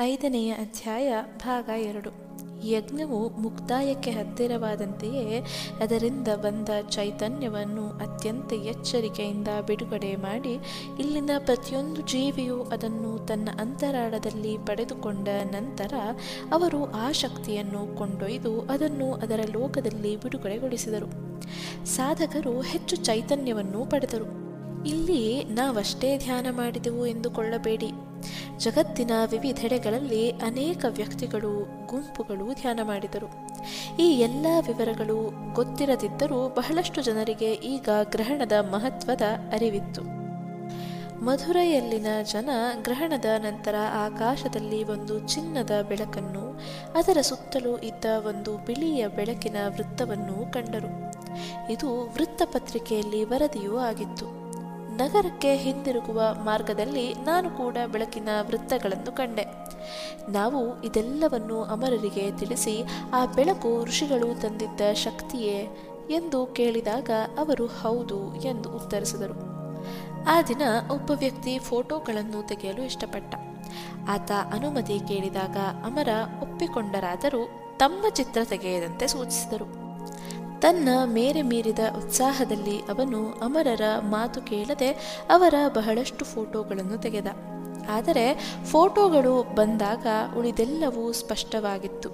ಐದನೆಯ ಅಧ್ಯಾಯ ಭಾಗ ಎರಡು. ಯಜ್ಞವು ಮುಕ್ತಾಯಕ್ಕೆ ಹತ್ತಿರವಾದಂತೆಯೇ ಅದರಿಂದ ಬಂದ ಚೈತನ್ಯವನ್ನು ಅತ್ಯಂತ ಎಚ್ಚರಿಕೆಯಿಂದ ಬಿಡುಗಡೆ ಮಾಡಿ ಇಲ್ಲಿನ ಪ್ರತಿಯೊಂದು ಜೀವಿಯು ಅದನ್ನು ತನ್ನ ಅಂತರಾಳದಲ್ಲಿ ಪಡೆದುಕೊಂಡ ನಂತರ ಅವರು ಆ ಶಕ್ತಿಯನ್ನು ಕೊಂಡೊಯ್ದು ಅದನ್ನು ಅದರ ಲೋಕದಲ್ಲಿ ಬಿಡುಗಡೆಗೊಳಿಸಿದರು. ಸಾಧಕರು ಹೆಚ್ಚು ಚೈತನ್ಯವನ್ನು ಪಡೆದರು. ಇಲ್ಲಿ ನಾವಷ್ಟೇ ಧ್ಯಾನ ಮಾಡಿದೆವು ಎಂದುಕೊಳ್ಳಬೇಡಿ. ಜಗತ್ತಿನ ವಿವಿಧೆಡೆಗಳಲ್ಲಿ ಅನೇಕ ವ್ಯಕ್ತಿಗಳು, ಗುಂಪುಗಳು ಧ್ಯಾನ ಮಾಡಿದರು. ಈ ಎಲ್ಲ ವಿವರಗಳು ಗೊತ್ತಿರದಿದ್ದರೂ ಬಹಳಷ್ಟು ಜನರಿಗೆ ಈಗ ಗ್ರಹಣದ ಮಹತ್ವದ ಅರಿವಿತ್ತು. ಮಧುರೈಯಲ್ಲಿನ ಜನ ಗ್ರಹಣದ ನಂತರ ಆಕಾಶದಲ್ಲಿ ಒಂದು ಚಿನ್ನದ ಬೆಳಕನ್ನು, ಅದರ ಸುತ್ತಲೂ ಇದ್ದ ಒಂದು ಬಿಳಿಯ ಬೆಳಕಿನ ವೃತ್ತವನ್ನು ಕಂಡರು. ಇದು ವೃತ್ತಪತ್ರಿಕೆಯಲ್ಲಿ ವರದಿಯೂ ಆಗಿತ್ತು. ನಗರಕ್ಕೆ ಹಿಂದಿರುಗುವ ಮಾರ್ಗದಲ್ಲಿ ನಾನು ಕೂಡ ಬೆಳಕಿನ ವೃತ್ತಗಳನ್ನು ಕಂಡೆ. ನಾವು ಇದೆಲ್ಲವನ್ನು ಅಮರರಿಗೆ ತಿಳಿಸಿ ಆ ಬೆಳಕು ಋಷಿಗಳು ತಂದಿದ್ದ ಶಕ್ತಿಯೇ ಎಂದು ಕೇಳಿದಾಗ ಅವರು ಹೌದು ಎಂದು ಉತ್ತರಿಸಿದರು. ಆ ದಿನ ಒಬ್ಬ ವ್ಯಕ್ತಿ ಫೋಟೋಗಳನ್ನು ತೆಗೆಯಲು ಇಷ್ಟಪಟ್ಟ. ಆತ ಅನುಮತಿ ಕೇಳಿದಾಗ ಅಮರ ಒಪ್ಪಿಕೊಂಡರಾದರೂ ತಮ್ಮ ಚಿತ್ರ ತೆಗೆಯದಂತೆ ಸೂಚಿಸಿದರು. ತನ್ನ ಮೇರೆ ಮೀರಿದ ಉತ್ಸಾಹದಲ್ಲಿ ಅವನು ಅಮರರ ಮಾತು ಕೇಳದೆ ಅವರ ಬಹಳಷ್ಟು ಫೋಟೋಗಳನ್ನು ತೆಗೆದ. ಆದರೆ ಫೋಟೋಗಳು ಬಂದಾಗ ಉಳಿದೆಲ್ಲವೂ ಸ್ಪಷ್ಟವಾಗಿತ್ತು.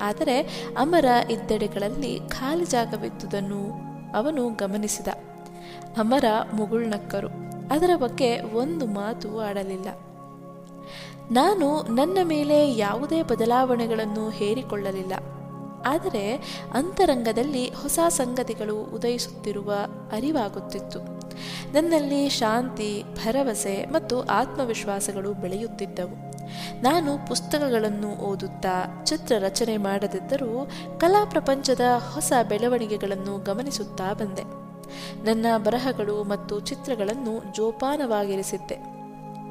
ಆದರೆ ಅಮರ ಇದ್ದಡೆಗಳಲ್ಲಿ ಖಾಲಿ ಜಾಗವಿದ್ದುದನ್ನು ಅವನು ಗಮನಿಸಿದ. ಅಮರ ಮುಗುಳ್ನಕ್ಕರು ಅದರ ಬಗ್ಗೆ ಒಂದು ಮಾತು ಆಡಲಿಲ್ಲ. ನಾನು ನನ್ನ ಮೇಲೆ ಯಾವುದೇ ಬದಲಾವಣೆಗಳನ್ನು ಹೇರಿಕೊಳ್ಳಲಿಲ್ಲ. ಆದರೆ ಅಂತರಂಗದಲ್ಲಿ ಹೊಸ ಸಂಗತಿಗಳು ಉದಯಿಸುತ್ತಿರುವ ಅರಿವಾಗುತ್ತಿತ್ತು. ನನ್ನಲ್ಲಿ ಶಾಂತಿ, ಭರವಸೆ ಮತ್ತು ಆತ್ಮವಿಶ್ವಾಸಗಳು ಬೆಳೆಯುತ್ತಿದ್ದವು. ನಾನು ಪುಸ್ತಕಗಳನ್ನು ಓದುತ್ತಾ ಚಿತ್ರ ರಚನೆ ಮಾಡದಿದ್ದರೂ ಕಲಾ ಪ್ರಪಂಚದ ಹೊಸ ಬೆಳವಣಿಗೆಗಳನ್ನು ಗಮನಿಸುತ್ತಾ ಬಂದೆ. ನನ್ನ ಬರಹಗಳು ಮತ್ತು ಚಿತ್ರಗಳನ್ನು ಜೋಪಾನವಾಗಿರಿಸಿದ್ದೆ.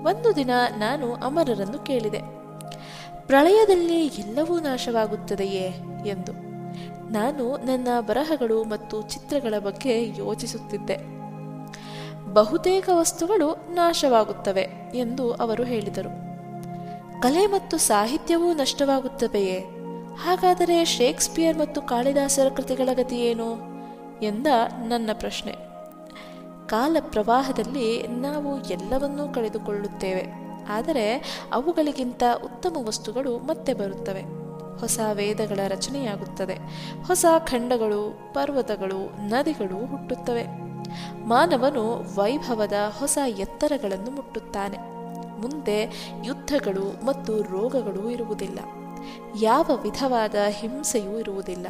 ಒಂದು ದಿನ ನಾನು ಅಮರರನ್ನು ಕೇಳಿದೆ. ಪ್ರಳಯದಲ್ಲಿ ಎಲ್ಲವೂ ನಾಶವಾಗುತ್ತದೆಯೇ ಎಂದು. ನಾನು ನನ್ನ ಬರಹಗಳು ಮತ್ತು ಚಿತ್ರಗಳ ಬಗ್ಗೆ ಯೋಚಿಸುತ್ತಿದ್ದೆ. ಬಹುತೇಕ ವಸ್ತುಗಳು ನಾಶವಾಗುತ್ತವೆ ಎಂದು ಅವರು ಹೇಳಿದರು. ಕಲೆ ಮತ್ತು ಸಾಹಿತ್ಯವೂ ನಷ್ಟವಾಗುತ್ತವೆಯೇ ಹಾಗಾದರೆ ಶೇಕ್ಸ್ಪಿಯರ್ ಮತ್ತು ಕಾಳಿದಾಸರ ಕೃತಿಗಳ ಗತಿಯೇನು? ಎಂದ ನನ್ನ ಪ್ರಶ್ನೆ. ಕಾಲ ಪ್ರವಾಹದಲ್ಲಿ ನಾವು ಎಲ್ಲವನ್ನೂ ಕಳೆದುಕೊಳ್ಳುತ್ತೇವೆ. ಆದರೆ ಅವುಗಳಿಗಿಂತ ಉತ್ತಮ ವಸ್ತುಗಳು ಮತ್ತೆ ಬರುತ್ತವೆ. ಹೊಸ ವೇದಗಳ ರಚನೆಯಾಗುತ್ತದೆ. ಹೊಸ ಖಂಡಗಳು, ಪರ್ವತಗಳು, ನದಿಗಳು ಹುಟ್ಟುತ್ತವೆ. ಮಾನವನು ವೈಭವದ ಹೊಸ ಎತ್ತರಗಳನ್ನು ಮುಟ್ಟುತ್ತಾನೆ. ಮುಂದೆ ಯುದ್ಧಗಳು ಮತ್ತು ರೋಗಗಳು ಇರುವುದಿಲ್ಲ. ಯಾವ ವಿಧವಾದ ಹಿಂಸೆಯೂ ಇರುವುದಿಲ್ಲ.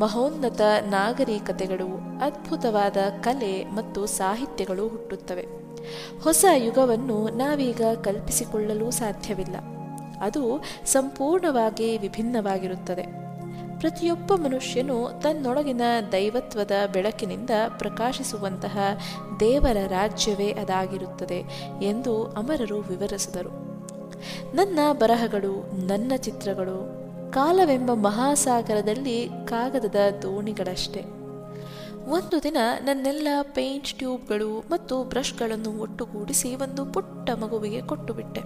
ಮಹೋನ್ನತ ನಾಗರಿಕತೆಗಳು, ಅದ್ಭುತವಾದ ಕಲೆ ಮತ್ತು ಸಾಹಿತ್ಯಗಳು ಹುಟ್ಟುತ್ತವೆ. ಹೊಸ ಯುಗವನ್ನು ನಾವೀಗ ಕಲ್ಪಿಸಿಕೊಳ್ಳಲು ಸಾಧ್ಯವಿಲ್ಲ. ಅದು ಸಂಪೂರ್ಣವಾಗಿ ವಿಭಿನ್ನವಾಗಿರುತ್ತದೆ. ಪ್ರತಿಯೊಬ್ಬ ಮನುಷ್ಯನು ತನ್ನೊಳಗಿನ ದೈವತ್ವದ ಬೆಳಕಿನಿಂದ ಪ್ರಕಾಶಿಸುವಂತಹ ದೇವರ ರಾಜ್ಯವೇ ಅದಾಗಿರುತ್ತದೆ ಎಂದು ಅಮರರು ವಿವರಿಸಿದರು. ನನ್ನ ಬರಹಗಳು, ನನ್ನ ಚಿತ್ರಗಳು, ಕಾಲವೆಂಬ ಮಹಾಸಾಗರದಲ್ಲಿ ಕಾಗದದ ದೋಣಿಗಳಷ್ಟೇ. ಒಂದು ದಿನ ನನ್ನೆಲ್ಲ ಪೇಂಟ್ ಟ್ಯೂಬ್ಗಳು ಮತ್ತು ಬ್ರಷ್ಗಳನ್ನು ಒಟ್ಟುಗೂಡಿಸಿ ಒಂದು ಪುಟ್ಟ ಮಗುವಿಗೆ ಕೊಟ್ಟುಬಿಟ್ಟೆ.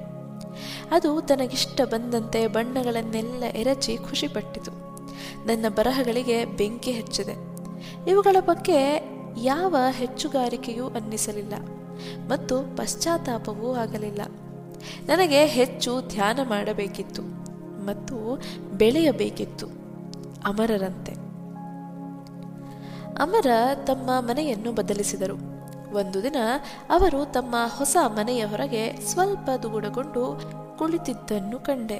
ಅದು ತನಗಿಷ್ಟ ಬಂದಂತೆ ಬಣ್ಣಗಳನ್ನೆಲ್ಲ ಎರಚಿ ಖುಷಿಪಟ್ಟಿತು. ನನ್ನ ಬರಹಗಳಿಗೆ ಬೆಂಕಿ ಹೆಚ್ಚಿದೆ. ಇವುಗಳ ಬಗ್ಗೆ ಯಾವ ಹೆಚ್ಚುಗಾರಿಕೆಯೂ ಅನ್ನಿಸಲಿಲ್ಲ ಮತ್ತು ಪಶ್ಚಾತ್ತಾಪವೂ ಆಗಲಿಲ್ಲ. ನನಗೆ ಹೆಚ್ಚು ಧ್ಯಾನ ಮಾಡಬೇಕಿತ್ತು ಮತ್ತು ಬೆಳೆಯಬೇಕಿತ್ತು ಅಮರರಂತೆ. ಅಮರ ತಮ್ಮ ಮನೆಯನ್ನು ಬದಲಿಸಿದರು. ಒಂದು ದಿನ ಅವರು ತಮ್ಮ ಹೊಸ ಮನೆಯ ಹೊರಗೆ ಸ್ವಲ್ಪ ದುಗುಡಗೊಂಡು ಕುಳಿತಿದ್ದನ್ನು ಕಂಡೆ.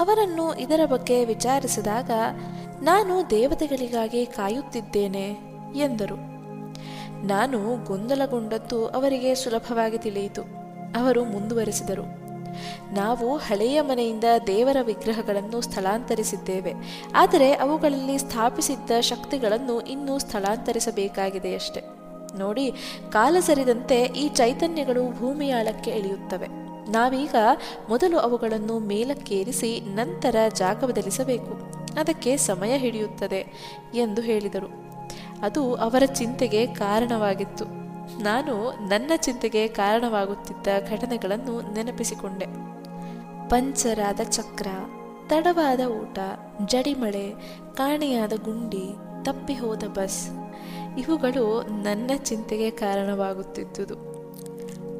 ಅವರನ್ನು ಇದರ ಬಗ್ಗೆ ವಿಚಾರಿಸಿದಾಗ, ನಾನು ದೇವತೆಗಳಿಗಾಗಿ ಕಾಯುತ್ತಿದ್ದೇನೆ ಎಂದರು. ನಾನು ಗೊಂದಲಗೊಂಡದ್ದು ಅವರಿಗೆ ಸುಲಭವಾಗಿ ತಿಳಿಯಿತು ಅವರು ಮುಂದುವರೆಸಿದರು. ನಾವು ಹಳೆಯ ಮನೆಯಿಂದ ದೇವರ ವಿಗ್ರಹಗಳನ್ನು ಸ್ಥಳಾಂತರಿಸಿದ್ದೇವೆ. ಆದರೆ ಅವುಗಳಲ್ಲಿ ಸ್ಥಾಪಿಸಿದ್ದ ಶಕ್ತಿಗಳನ್ನು ಇನ್ನೂ ಸ್ಥಳಾಂತರಿಸಬೇಕಾಗಿದೆಯಷ್ಟೆ ನೋಡಿ, ಕಾಲ ಸರಿದಂತೆ ಈ ಚೈತನ್ಯಗಳು ಭೂಮಿಯಾಳಕ್ಕೆ ಇಳಿಯುತ್ತವೆ ನಾವೀಗ ಮೊದಲು ಅವುಗಳನ್ನು ಮೇಲಕ್ಕೇರಿಸಿ ನಂತರ ಜಾಗ ಬದಲಿಸಬೇಕು. ಅದಕ್ಕೆ ಸಮಯ ಹಿಡಿಯುತ್ತದೆ ಎಂದು ಹೇಳಿದರು. ಅದು ಅವರ ಚಿಂತೆಗೆ ಕಾರಣವಾಗಿತ್ತು. ನಾನು ನನ್ನ ಚಿಂತೆಗೆ ಕಾರಣವಾಗುತ್ತಿದ್ದ ಘಟನೆಗಳನ್ನು ನೆನಪಿಸಿಕೊಂಡೆ. ಪಂಚರಾದ ಚಕ್ರ, ತಡವಾದ ಊಟ, ಜಡಿಮಳೆ, ಕಾಣೆಯಾದ ಗುಂಡಿ ತಪ್ಪಿ ಹೋದ ಬಸ್, ಇವುಗಳು ನನ್ನ ಚಿಂತೆಗೆ ಕಾರಣವಾಗುತ್ತಿದ್ದುದು.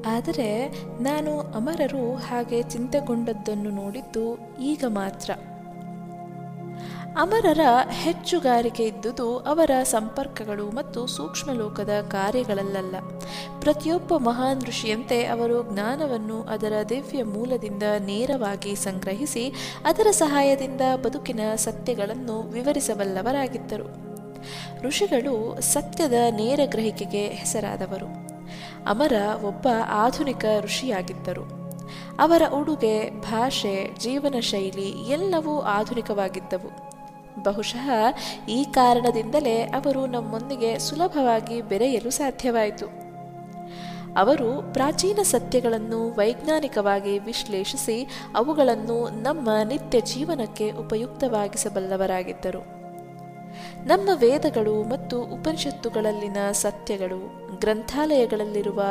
ಆದರೆ ನಾನು ಅಮರರು ಹಾಗೆ ಚಿಂತೆಗೊಂಡದ್ದನ್ನು ನೋಡಿದ್ದು ಈಗ ಮಾತ್ರ. ಅಮರರ ಹೆಚ್ಚುಗಾರಿಕೆ ಇದ್ದುದು ಅವರ ಸಂಪರ್ಕಗಳು ಮತ್ತು ಸೂಕ್ಷ್ಮ ಲೋಕದ ಕಾರ್ಯಗಳಲ್ಲ ಪ್ರತಿಯೊಬ್ಬ ಮಹಾನ್ ಋಷಿಯಂತೆ ಅವರು ಜ್ಞಾನವನ್ನು ಅದರ ದಿವ್ಯ ಮೂಲದಿಂದ ನೇರವಾಗಿ ಸಂಗ್ರಹಿಸಿ ಅದರ ಸಹಾಯದಿಂದ ಬದುಕಿನ ಸತ್ಯಗಳನ್ನು ವಿವರಿಸಬಲ್ಲವರಾಗಿದ್ದರು. ಋಷಿಗಳು ಸತ್ಯದ ನೇರ ಗ್ರಹಿಕೆಗೆ ಹೆಸರಾದವರು. ಅಮರ ಒಬ್ಬ ಆಧುನಿಕ ಋಷಿಯಾಗಿದ್ದರು. ಅವರ ಉಡುಗೆ, ಭಾಷೆ ಜೀವನ ಶೈಲಿ ಎಲ್ಲವೂ ಆಧುನಿಕವಾಗಿದ್ದವು. ಬಹುಶಃ ಈ ಕಾರಣದಿಂದಲೇ ಅವರು ನಮ್ಮೊಂದಿಗೆ ಸುಲಭವಾಗಿ ಬೆರೆಯಲು ಸಾಧ್ಯವಾಯಿತು. ಅವರು ಪ್ರಾಚೀನ ಸತ್ಯಗಳನ್ನು ವೈಜ್ಞಾನಿಕವಾಗಿ ವಿಶ್ಲೇಷಿಸಿ ಅವುಗಳನ್ನು ನಮ್ಮ ನಿತ್ಯ ಜೀವನಕ್ಕೆ ಉಪಯುಕ್ತವಾಗಿಸಬಲ್ಲವರಾಗಿದ್ದರು. ನಮ್ಮ ವೇದಗಳು ಮತ್ತು ಉಪನಿಷತ್ತುಗಳಲ್ಲಿನ ಸತ್ಯಗಳು, ಗ್ರಂಥಾಲಯಗಳಲ್ಲಿರುವ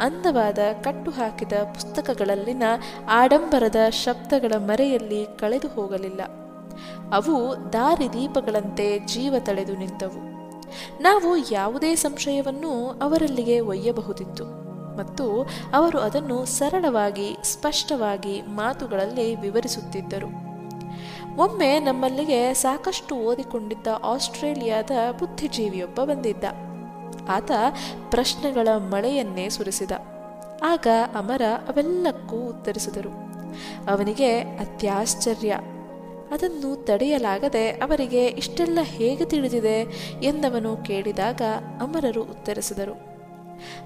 ಅಂದವಾದ ಕಟ್ಟುಹಾಕಿದ ಪುಸ್ತಕಗಳಲ್ಲಿನ ಆಡಂಬರದ ಶಬ್ದಗಳ ಮರೆಯಲ್ಲಿ ಕಳೆದು ಹೋಗಲಿಲ್ಲ ಅವು ದಾರಿದೀಪಗಳಂತೆ ಜೀವ ತಳೆದು ನಿಂತವು. ನಾವು ಯಾವುದೇ ಸಂಶಯವನ್ನು ಅವರಲ್ಲಿಗೆ ಒಯ್ಯಬಹುದಿತ್ತು ಮತ್ತು ಅವರು ಅದನ್ನು ಸರಳವಾಗಿ, ಸ್ಪಷ್ಟವಾಗಿ ಮಾತುಗಳಲ್ಲಿ ವಿವರಿಸುತ್ತಿದ್ದರು. ಒಮ್ಮೆ ನಮ್ಮಲ್ಲಿಗೆ ಸಾಕಷ್ಟು ಓದಿಕೊಂಡಿದ್ದ ಆಸ್ಟ್ರೇಲಿಯಾದ ಬುದ್ಧಿಜೀವಿಯೊಬ್ಬ ಬಂದಿದ್ದ. ಆತ ಪ್ರಶ್ನೆಗಳ ಮಳೆಯನ್ನೇ ಸುರಿಸಿದ. ಆಗ ಅಮರ ಅವೆಲ್ಲಕ್ಕೂ ಉತ್ತರಿಸಿದರು. ಅವನಿಗೆ ಅತ್ಯಾಶ್ಚರ್ಯ. ಅದನ್ನು ತಡೆಯಲಾಗದೆ ಅವರಿಗೆ ಇಷ್ಟೆಲ್ಲ ಹೇಗೆ ತಿಳಿದಿದೆ ಎಂದವನು ಕೇಳಿದಾಗ ಅಮರರು ಉತ್ತರಿಸಿದರು,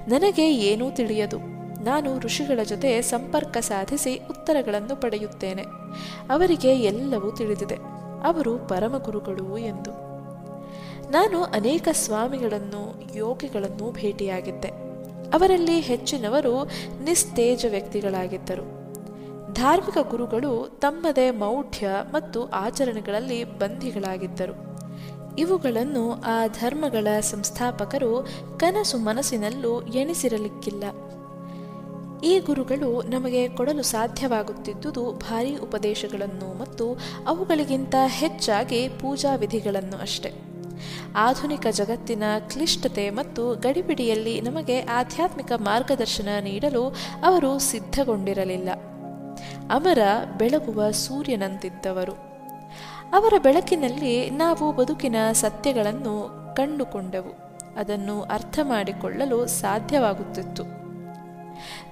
ನನಗೆ ಏನೂ ತಿಳಿಯದು. ನಾನು ಋಷಿಗಳ ಜೊತೆ ಸಂಪರ್ಕ ಸಾಧಿಸಿ ಉತ್ತರಗಳನ್ನು ಪಡೆಯುತ್ತೇನೆ. ಅವರಿಗೆ ಎಲ್ಲವೂ ತಿಳಿದಿದೆ. ಅವರು ಪರಮಗುರುಗಳು ಎಂದು. ನಾನು ಅನೇಕ ಸ್ವಾಮಿಗಳನ್ನು, ಯೋಗಿಗಳನ್ನು ಭೇಟಿಯಾಗಿದ್ದೆ. ಅವರಲ್ಲಿ ಹೆಚ್ಚಿನವರು ನಿಸ್ತೇಜ ವ್ಯಕ್ತಿಗಳಾಗಿದ್ದರು. ಧಾರ್ಮಿಕ ಗುರುಗಳು ತಮ್ಮದೇ ಮೌಢ್ಯ ಮತ್ತು ಆಚರಣೆಗಳಲ್ಲಿ ಬಂಧಿಗಳಾಗಿದ್ದರು. ಇವುಗಳನ್ನು ಆ ಧರ್ಮಗಳ ಸಂಸ್ಥಾಪಕರು ಕನಸು ಮನಸ್ಸಿನಲ್ಲೂ ಎಣಿಸಿರಲಿಕ್ಕಿಲ್ಲ. ಈ ಗುರುಗಳು ನಮಗೆ ಕೊಡಲು ಸಾಧ್ಯವಾಗುತ್ತಿದ್ದುದು ಭಾರೀ ಉಪದೇಶಗಳನ್ನು ಮತ್ತು ಅವುಗಳಿಗಿಂತ ಹೆಚ್ಚಾಗಿ ಪೂಜಾ ವಿಧಿಗಳನ್ನು ಅಷ್ಟೆ. ಆಧುನಿಕ ಜಗತ್ತಿನ ಕ್ಲಿಷ್ಟತೆ ಮತ್ತು ಗಡಿಬಿಡಿಯಲ್ಲಿ ನಮಗೆ ಆಧ್ಯಾತ್ಮಿಕ ಮಾರ್ಗದರ್ಶನ ನೀಡಲು ಅವರು ಸಿದ್ಧಗೊಂಡಿರಲಿಲ್ಲ. ಅಮರ ಬೆಳಗುವ ಸೂರ್ಯನಂತಿದ್ದವರು. ಅವರ ಬೆಳಕಿನಲ್ಲಿ ನಾವು ಬದುಕಿನ ಸತ್ಯಗಳನ್ನು ಕಂಡುಕೊಂಡೆವು. ಅದನ್ನು ಅರ್ಥ ಮಾಡಿಕೊಳ್ಳಲು ಸಾಧ್ಯವಾಗುತ್ತಿತ್ತು.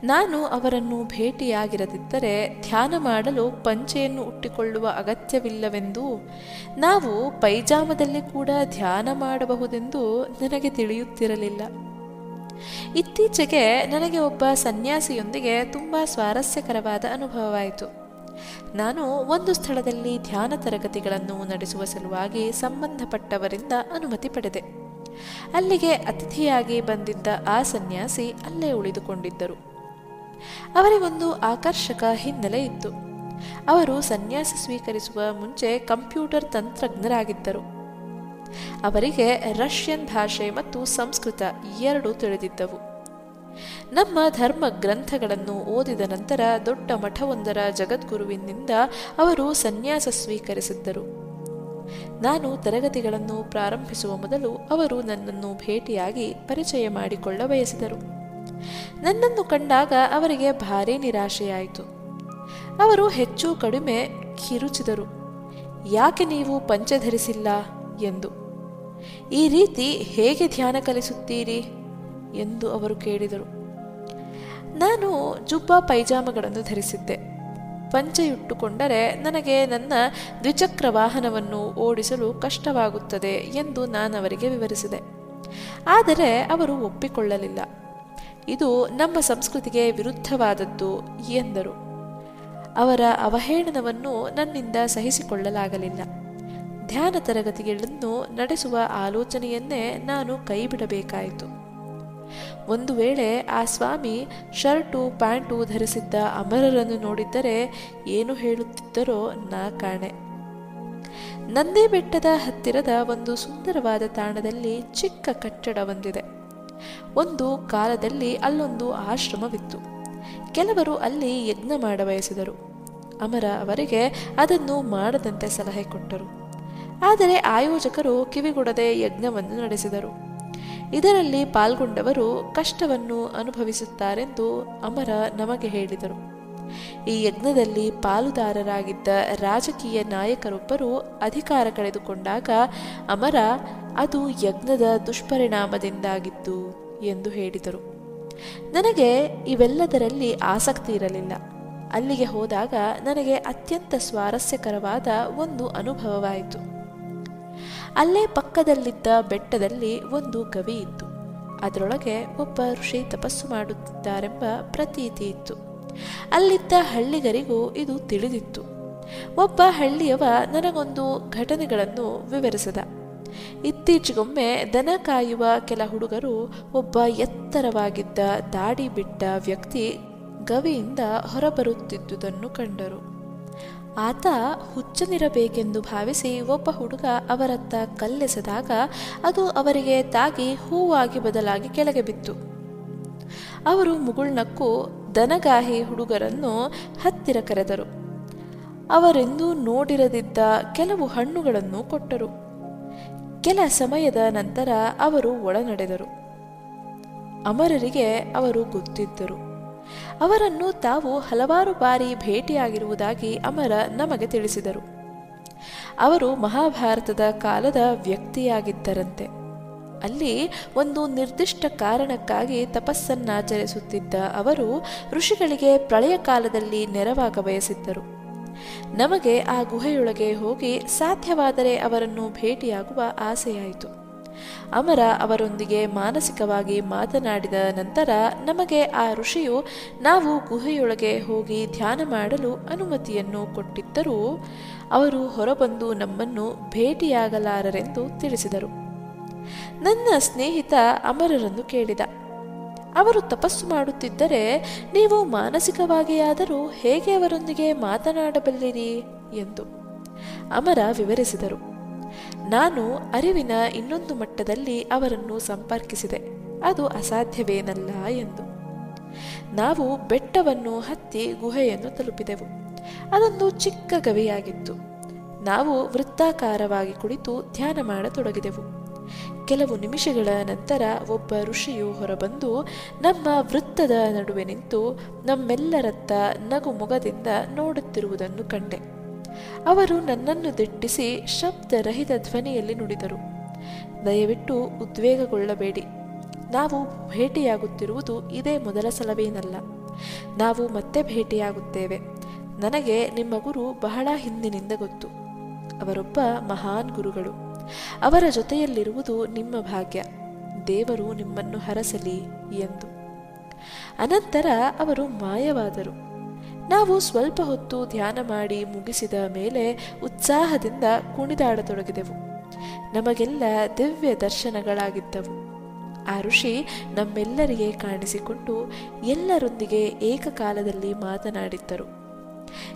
ನಾನು ಅವರನ್ನು ಭೇಟಿಯಾಗಿರದಿದ್ದರೆ ಧ್ಯಾನ ಮಾಡಲು ಪಂಚೆಯನ್ನು ಉಟ್ಟಿಕೊಳ್ಳುವ ಅಗತ್ಯವಿಲ್ಲವೆಂದೂ, ನಾವು ಪೈಜಾಮದಲ್ಲಿ ಕೂಡ ಧ್ಯಾನ ಮಾಡಬಹುದೆಂದು ನನಗೆ ತಿಳಿಯುತ್ತಿರಲಿಲ್ಲ. ಇತ್ತೀಚೆಗೆ ನನಗೆ ಒಬ್ಬ ಸನ್ಯಾಸಿಯೊಂದಿಗೆ ತುಂಬ ಸ್ವಾರಸ್ಯಕರವಾದ ಅನುಭವವಾಯಿತು. ನಾನು ಒಂದು ಸ್ಥಳದಲ್ಲಿ ಧ್ಯಾನ ತರಗತಿಗಳನ್ನು ನಡೆಸುವ ಸಲುವಾಗಿ ಸಂಬಂಧಪಟ್ಟವರಿಂದ ಅನುಮತಿ ಪಡೆದೆ. ಅಲ್ಲಿಗೆ ಅತಿಥಿಯಾಗಿ ಬಂದಿದ್ದ ಆ ಸನ್ಯಾಸಿ ಅಲ್ಲೇ ಉಳಿದುಕೊಂಡಿದ್ದರು. ಅವರಿಗೊಂದು ಆಕರ್ಷಕ ಹಿನ್ನೆಲೆ ಇತ್ತು. ಅವರು ಸನ್ಯಾಸ ಸ್ವೀಕರಿಸುವ ಮುಂಚೆ ಕಂಪ್ಯೂಟರ್ ತಂತ್ರಜ್ಞರಾಗಿದ್ದರು. ಅವರಿಗೆ ರಷ್ಯನ್ ಭಾಷೆ ಮತ್ತು ಸಂಸ್ಕೃತ ಎರಡೂ ತಿಳಿದಿದ್ದವು. ನಮ್ಮ ಧರ್ಮ ಗ್ರಂಥಗಳನ್ನು ಓದಿದ ನಂತರ ದೊಡ್ಡ ಮಠವೊಂದರ ಜಗದ್ಗುರುವಿನಿಂದ ಅವರು ಸನ್ಯಾಸ ಸ್ವೀಕರಿಸಿದ್ದರು. ನಾನು ತರಗತಿಗಳನ್ನು ಪ್ರಾರಂಭಿಸುವ ಮೊದಲು ಅವರು ನನ್ನನ್ನು ಭೇಟಿಯಾಗಿ ಪರಿಚಯ ಮಾಡಿಕೊಳ್ಳ ಬಯಸಿದರು. ನನ್ನನ್ನು ಕಂಡಾಗ ಅವರಿಗೆ ಭಾರೀ ನಿರಾಶೆಯಾಯಿತು. ಅವರು ಹೆಚ್ಚು ಕಡಿಮೆ ಕಿರುಚಿದರು. ಯಾಕೆ ನೀವು ಪಂಚಧರಿಸಿಲ್ಲ? ಎಂದು. ಈ ರೀತಿ ಹೇಗೆ ಧ್ಯಾನ ಕಲಿಸುತ್ತೀರಿ ಎಂದು ಅವರು ಕೇಳಿದರು. ನಾನು ಜುಬ್ಬಾ ಪೈಜಾಮಗಳನ್ನು ಧರಿಸಿದ್ದೆ. ಪಂಚೆಯುಟ್ಟುಕೊಂಡರೆ ನನಗೆ ನನ್ನ ದ್ವಿಚಕ್ರ ವಾಹನವನ್ನು ಓಡಿಸಲು ಕಷ್ಟವಾಗುತ್ತದೆ ಎಂದು ನಾನು ಅವರಿಗೆ ವಿವರಿಸಿದೆ. ಆದರೆ ಅವರು ಒಪ್ಪಿಕೊಳ್ಳಲಿಲ್ಲ. ಇದು ನಮ್ಮ ಸಂಸ್ಕೃತಿಗೆ ವಿರುದ್ಧವಾದದ್ದು ಎಂದರು. ಅವರ ಅವಹೇಳನವನ್ನು ನನ್ನಿಂದ ಸಹಿಸಿಕೊಳ್ಳಲಾಗಲಿಲ್ಲ. ಧ್ಯಾನ ತರಗತಿಗಳನ್ನು ನಡೆಸುವ ಆಲೋಚನೆಯನ್ನೇ ನಾನು ಕೈಬಿಡಬೇಕಾಯಿತು. ಒಂದು ವೇಳೆ ಆ ಸ್ವಾಮಿ ಶರ್ಟು, ಪ್ಯಾಂಟು ಧರಿಸಿದ್ದ ಅಮರರನ್ನು ನೋಡಿದ್ದರೆ ಏನು ಹೇಳುತ್ತಿದ್ದರೋ ನಾ ಕಾಣೆ. ನಂದಿ ಬೆಟ್ಟದ ಹತ್ತಿರದ ಒಂದು ಸುಂದರವಾದ ತಾಣದಲ್ಲಿ ಚಿಕ್ಕ ಕಟ್ಟಡ ಹೊಂದಿದೆ. ಒಂದು ಕಾಲದಲ್ಲಿ ಅಲ್ಲೊಂದು ಆಶ್ರಮವಿತ್ತು. ಕೆಲವರು ಅಲ್ಲಿ ಯಜ್ಞ ಮಾಡಬಯಸಿದರು. ಅಮರ ಅವರಿಗೆ ಅದನ್ನು ಮಾಡದಂತೆ ಸಲಹೆ ಕೊಟ್ಟರು. ಆದರೆ ಆಯೋಜಕರು ಕಿವಿಗೊಡದೆ ಯಜ್ಞವನ್ನು ನಡೆಸಿದರು. ಇದರಲ್ಲಿ ಪಾಲ್ಗೊಂಡವರು ಕಷ್ಟವನ್ನು ಅನುಭವಿಸುತ್ತಾರೆಂದು ಅಮರ ನಮಗೆ ಹೇಳಿದರು. ಈ ಯಜ್ಞದಲ್ಲಿ ಪಾಲುದಾರರಾಗಿದ್ದ ರಾಜಕೀಯ ನಾಯಕರೊಬ್ಬರು ಅಧಿಕಾರ ಕಳೆದುಕೊಂಡಾಗ ಅಮರ, ಅದು ಯಜ್ಞದ ದುಷ್ಪರಿಣಾಮದಿಂದಾಗಿತ್ತು ಎಂದು ಹೇಳಿದರು. ನನಗೆ ಇವೆಲ್ಲದರಲ್ಲಿ ಆಸಕ್ತಿ ಇರಲಿಲ್ಲ. ಅಲ್ಲಿಗೆ ಹೋದಾಗ ನನಗೆ ಅತ್ಯಂತ ಸ್ವಾರಸ್ಯಕರವಾದ ಒಂದು ಅನುಭವವಾಯಿತು. ಅಲ್ಲೇ ಪಕ್ಕದಲ್ಲಿದ್ದ ಬೆಟ್ಟದಲ್ಲಿ ಒಂದು ಗವಿ ಇತ್ತು. ಅದರೊಳಗೆ ಒಬ್ಬ ಋಷಿ ತಪಸ್ಸು ಮಾಡುತ್ತಿದ್ದಾರೆಂಬ ಪ್ರತೀತಿ ಇತ್ತು. ಅಲ್ಲಿದ್ದ ಹಳ್ಳಿಗರಿಗೂ ಇದು ತಿಳಿದಿತ್ತು. ಒಬ್ಬ ಹಳ್ಳಿಯವ ನನಗೊಂದು ಘಟನೆಗಳನ್ನು ವಿವರಿಸಿದ. ಇತ್ತೀಚೆಗೊಮ್ಮೆ ದನ ಕಾಯುವ ಕೆಲ ಹುಡುಗರು ಒಬ್ಬ ಎತ್ತರವಾಗಿದ್ದ ದಾಡಿ ಬಿಟ್ಟ ವ್ಯಕ್ತಿ ಗವಿಯಿಂದ ಹೊರಬರುತ್ತಿದ್ದುದನ್ನು ಕಂಡರು. ಆತ ಹುಚ್ಚನಿರಬೇಕೆಂದು ಭಾವಿಸಿ ಒಬ್ಬ ಹುಡುಗ ಅವರತ್ತ ಕಲ್ಲೆಸೆದಾಗ ಅದು ಅವರಿಗೆ ತಾಗಿ ಹೂವಾಗಿ ಬದಲಾಗಿ ಕೆಳಗೆ ಬಿತ್ತು. ಅವರು ಮುಗುಳ್ನಕ್ಕೂ ದನಗಾಹಿ ಹುಡುಗರನ್ನು ಹತ್ತಿರ ಕರೆದರು. ಅವರೆಂದೂ ನೋಡಿರದಿದ್ದ ಕೆಲವು ಹಣ್ಣುಗಳನ್ನು ಕೊಟ್ಟರು. ಕೆಲ ಸಮಯದ ನಂತರ ಅವರು ಒಳನಡೆದರು. ಅಮರರಿಗೆ ಅವರು ಗೊತ್ತಿದ್ದರು. ಅವರನ್ನು ತಾವು ಹಲವಾರು ಬಾರಿ ಭೇಟಿಯಾಗಿರುವುದಾಗಿ ಅಮರ ನಮಗೆ ತಿಳಿಸಿದರು. ಅವರು ಮಹಾಭಾರತದ ಕಾಲದ ವ್ಯಕ್ತಿಯಾಗಿದ್ದರಂತೆ. ಅಲ್ಲಿ ಒಂದು ನಿರ್ದಿಷ್ಟ ಕಾರಣಕ್ಕಾಗಿ ತಪಸ್ಸನ್ನಾಚರಿಸುತ್ತಿದ್ದ ಅವರು ಋಷಿಗಳಿಗೆ ಪ್ರಳಯ ಕಾಲದಲ್ಲಿ ನೆರವಾಗ ಬಯಸಿದ್ದರು. ನಮಗೆ ಆ ಗುಹೆಯೊಳಗೆ ಹೋಗಿ ಸಾಧ್ಯವಾದರೆ ಅವರನ್ನು ಭೇಟಿಯಾಗುವ ಆಸೆಯಾಯಿತು. ಅಮರ ಅವರೊಂದಿಗೆ ಮಾನಸಿಕವಾಗಿ ಮಾತನಾಡಿದ ನಂತರ ನಮಗೆ ಆ ಋಷಿಯು, ನಾವು ಗುಹೆಯೊಳಗೆ ಹೋಗಿ ಧ್ಯಾನ ಮಾಡಲು ಅನುಮತಿಯನ್ನು ಕೊಟ್ಟಿದ್ದರೂ ಅವರು ಹೊರಬಂದು ನಮ್ಮನ್ನು ಭೇಟಿಯಾಗಲಾರರೆಂದು ತಿಳಿಸಿದರು. ನನ್ನ ಸ್ನೇಹಿತ ಅಮರರನ್ನು ಕೇಳಿದ. ಅವರು ತಪಸ್ಸು ಮಾಡುತ್ತಿದ್ದರೆ ನೀವು ಮಾನಸಿಕವಾಗಿಯಾದರೂ ಹೇಗೆ ಅವರೊಂದಿಗೆ ಮಾತನಾಡಬಲ್ಲಿರಿ? ಎಂದು ಅಮರ ವಿವರಿಸಿದರು. ನಾನು ಅರಿವಿನ ಇನ್ನೊಂದು ಮಟ್ಟದಲ್ಲಿ ಅವರನ್ನು ಸಂಪರ್ಕಿಸಿದೆ. ಅದು ಅಸಾಧ್ಯವೇನಲ್ಲ ಎಂದು. ನಾವು ಬೆಟ್ಟವನ್ನು ಹತ್ತಿ ಗುಹೆಯನ್ನು ತಲುಪಿದೆವು. ಅದೊಂದು ಚಿಕ್ಕ ಗವಿಯಾಗಿತ್ತು. ನಾವು ವೃತ್ತಾಕಾರವಾಗಿ ಕುಳಿತು ಧ್ಯಾನ ಮಾಡತೊಡಗಿದೆವು. ಕೆಲವು ನಿಮಿಷಗಳ ನಂತರ ಒಬ್ಬ ಋಷಿಯು ಹೊರಬಂದು ನಮ್ಮ ವೃತ್ತದ ನಡುವೆ ನಿಂತು ನಮ್ಮೆಲ್ಲರತ್ತ ನಗು ಮೊಗದಿಂದ ನೋಡುತ್ತಿರುವುದನ್ನು ಕಂಡೆ. ಅವರು ನನ್ನನ್ನು ದಿಟ್ಟಿಸಿ ಶಬ್ದರಹಿತ ಧ್ವನಿಯಲ್ಲಿ ನುಡಿದರು. ದಯವಿಟ್ಟು ಉದ್ವೇಗಗೊಳ್ಳಬೇಡಿ. ನಾವು ಭೇಟಿಯಾಗುತ್ತಿರುವುದು ಇದೇ ಮೊದಲ ಸಲವೇನಲ್ಲ ನಾವು ಮತ್ತೆ ಭೇಟಿಯಾಗುತ್ತೇವೆ. ನನಗೆ ನಿಮ್ಮ ಗುರು ಬಹಳ ಹಿಂದಿನಿಂದ ಗೊತ್ತು. ಅವರೊಬ್ಬ ಮಹಾನ್ ಗುರುಗಳು. ಅವರ ಜೊತೆಯಲ್ಲಿರುವುದು ನಿಮ್ಮ ಭಾಗ್ಯ. ದೇವರು ನಿಮ್ಮನ್ನು ಹರಸಲಿ ಎಂದು. ಅನಂತರ ಅವರು ಮಾಯವಾದರು. ನಾವು ಸ್ವಲ್ಪ ಹೊತ್ತು ಧ್ಯಾನ ಮಾಡಿ ಮುಗಿಸಿದ ಮೇಲೆ ಉತ್ಸಾಹದಿಂದ ಕುಣಿದಾಡತೊಡಗಿದೆವು. ನಮಗೆಲ್ಲ ದಿವ್ಯ ದರ್ಶನಗಳಾಗಿದ್ದವು. ಆ ಋಷಿ ನಮ್ಮೆಲ್ಲರಿಗೆ ಕಾಣಿಸಿಕೊಂಡು ಎಲ್ಲರೊಂದಿಗೆ ಏಕಕಾಲದಲ್ಲಿ ಮಾತನಾಡಿದ್ದರು.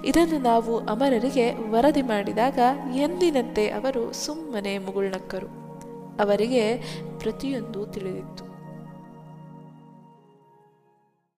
ಇದನ್ನು ನಾವು ಅಮರರಿಗೆ ವರದಿ ಮಾಡಿದಾಗ ಎಂದಿನಂತೆ ಅವರು ಸುಮ್ಮನೆ ಮುಗುಳ್ನಕ್ಕರು. ಅವರಿಗೆ ಪ್ರತಿಯೊಂದು ತಿಳಿದಿತ್ತು.